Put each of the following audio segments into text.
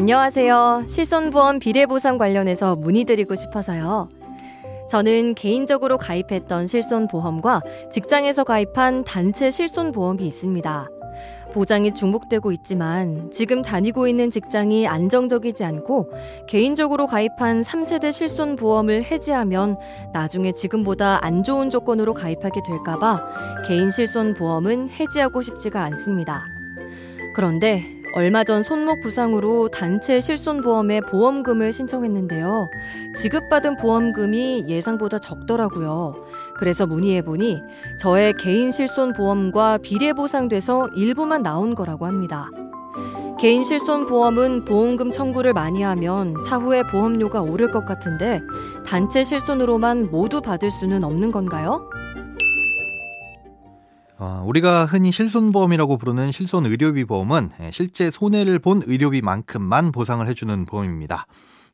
안녕하세요. 실손보험 비례보상 관련해서 문의드리고 싶어서요. 저는 개인적으로 가입했던 실손보험과 직장에서 가입한 단체 실손보험이 있습니다. 보장이 중복되고 있지만 지금 다니고 있는 직장이 안정적이지 않고 개인적으로 가입한 3세대 실손보험을 해지하면 나중에 지금보다 안 좋은 조건으로 가입하게 될까봐 개인 실손보험은 해지하고 싶지가 않습니다. 그런데 얼마 전 손목 부상으로 단체 실손보험에 보험금을 신청했는데요. 지급받은 보험금이 예상보다 적더라고요. 그래서 문의해보니 저의 개인 실손보험과 비례보상돼서 일부만 나온 거라고 합니다. 개인 실손보험은 보험금 청구를 많이 하면 차후에 보험료가 오를 것 같은데 단체 실손으로만 모두 받을 수는 없는 건가요? 어, 우리가 흔히 실손보험이라고 부르는 실손 의료비 보험은 예, 실제 손해를 본 의료비만큼만 보상을 해주는 보험입니다.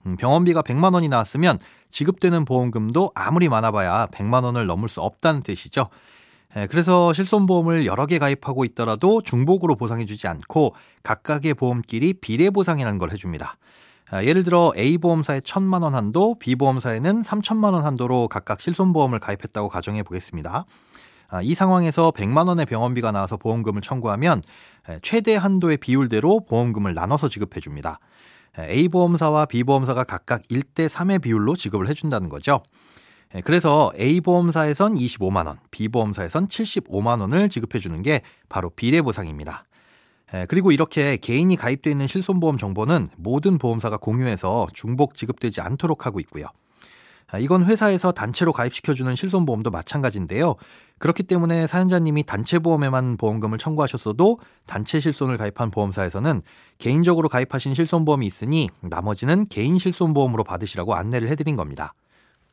음, 병원비가 100만 원이 나왔으면 지급되는 보험금도 아무리 많아봐야 100만 원을 넘을 수 없다는 뜻이죠. 예, 그래서 실손보험을 여러 개 가입하고 있더라도 중복으로 보상해주지 않고 각각의 보험끼리 비례 보상이라는 걸 해줍니다. 아, 예를 들어 A보험사에 1000만 원 한도, B보험사에는 3000만 원 한도로 각각 실손보험을 가입했다고 가정해 보겠습니다. 아, 이 상황에서 100만 원의 병원비가 나와서 보험금을 청구하면 최대 한도의 비율대로 보험금을 나눠서 지급해 줍니다. A보험사와 B보험사가 각각 1대 3의 비율로 지급을 해 준다는 거죠. 그래서 A보험사에선 25만 원, B보험사에선 75만 원을 지급해 주는 게 바로 비례 보상입니다. 그리고 이렇게 개인이 가입되어 있는 실손보험 정보는 모든 보험사가 공유해서 중복 지급되지 않도록 하고 있고요. 아, 이건 회사에서 단체로 가입시켜주는 실손보험도 마찬가지인데요. 그렇기 때문에 사연자님이 단체 보험에만 보험금을 청구하셨어도 단체 실손을 가입한 보험사에서는 개인적으로 가입하신 실손보험이 있으니 나머지는 개인 실손보험으로 받으시라고 안내를 해드린 겁니다.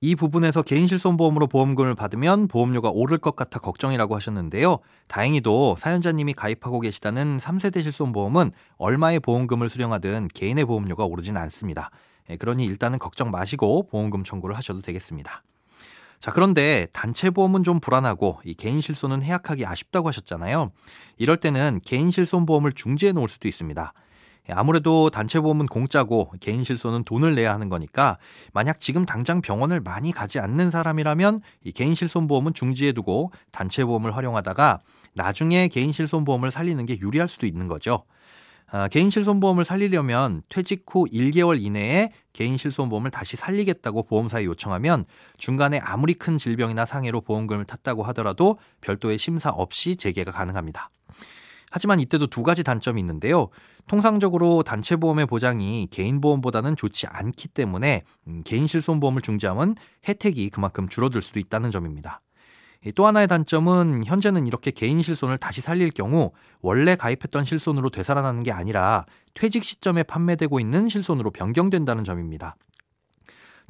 이 부분에서 개인 실손보험으로 보험금을 받으면 보험료가 오를 것 같아 걱정이라고 하셨는데요. 다행히도 사연자님이 가입하고 계시다는 3세대 실손보험은 얼마의 보험금을 수령하든 개인의 보험료가 오르지는 않습니다. 예, 그러니 일단은 걱정 마시고 보험금 청구를 하셔도 되겠습니다. 자, 그런데 단체 보험은 좀 불안하고 이 개인 실손은 해약하기 아쉽다고 하셨잖아요. 이럴 때는 개인 실손 보험을 중지해 놓을 수도 있습니다. 예, 아무래도 단체 보험은 공짜고 개인 실손은 돈을 내야 하는 거니까 만약 지금 당장 병원을 많이 가지 않는 사람이라면 이 개인 실손 보험은 중지해 두고 단체 보험을 활용하다가 나중에 개인 실손 보험을 살리는 게 유리할 수도 있는 거죠. 아, 개인 실손보험을 살리려면 퇴직 후 1개월 이내에 개인 실손보험을 다시 살리겠다고 보험사에 요청하면 중간에 아무리 큰 질병이나 상해로 보험금을 탔다고 하더라도 별도의 심사 없이 재개가 가능합니다. 하지만 이때도 두 가지 단점이 있는데요. 통상적으로 단체 보험의 보장이 개인 보험보다는 좋지 않기 때문에 음, 개인 실손보험을 중지하면 혜택이 그만큼 줄어들 수도 있다는 점입니다. 또 하나의 단점은 현재는 이렇게 개인 실손을 다시 살릴 경우 원래 가입했던 실손으로 되살아나는 게 아니라 퇴직 시점에 판매되고 있는 실손으로 변경된다는 점입니다.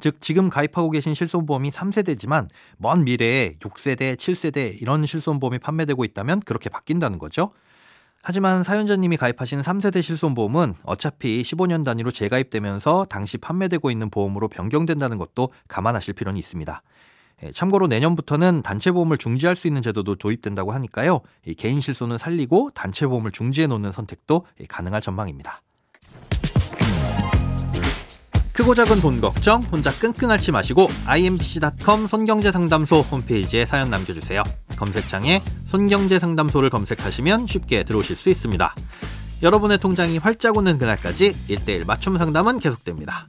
즉 지금 가입하고 계신 실손보험이 3세대지만 먼 미래에 6세대, 7세대 이런 실손보험이 판매되고 있다면 그렇게 바뀐다는 거죠. 하지만 사연자님이 가입하신 3세대 실손보험은 어차피 15년 단위로 재가입되면서 당시 판매되고 있는 보험으로 변경된다는 것도 감안하실 필요는 있습니다. 예, 참고로 내년부터는 단체 보험을 중지할 수 있는 제도도 도입된다고 하니까요. 개인 실손은 살리고 단체 보험을 중지해 놓는 선택도 가능할 전망입니다. 크고 작은 돈 걱정 혼자 끙끙 앓지 마시고 imbc.com 손경제상담소 홈페이지에 사연 남겨주세요. 검색창에 손경제상담소를 검색하시면 쉽게 들어오실 수 있습니다. 여러분의 통장이 활짝 오는 그날까지 1대1 맞춤 상담은 계속됩니다.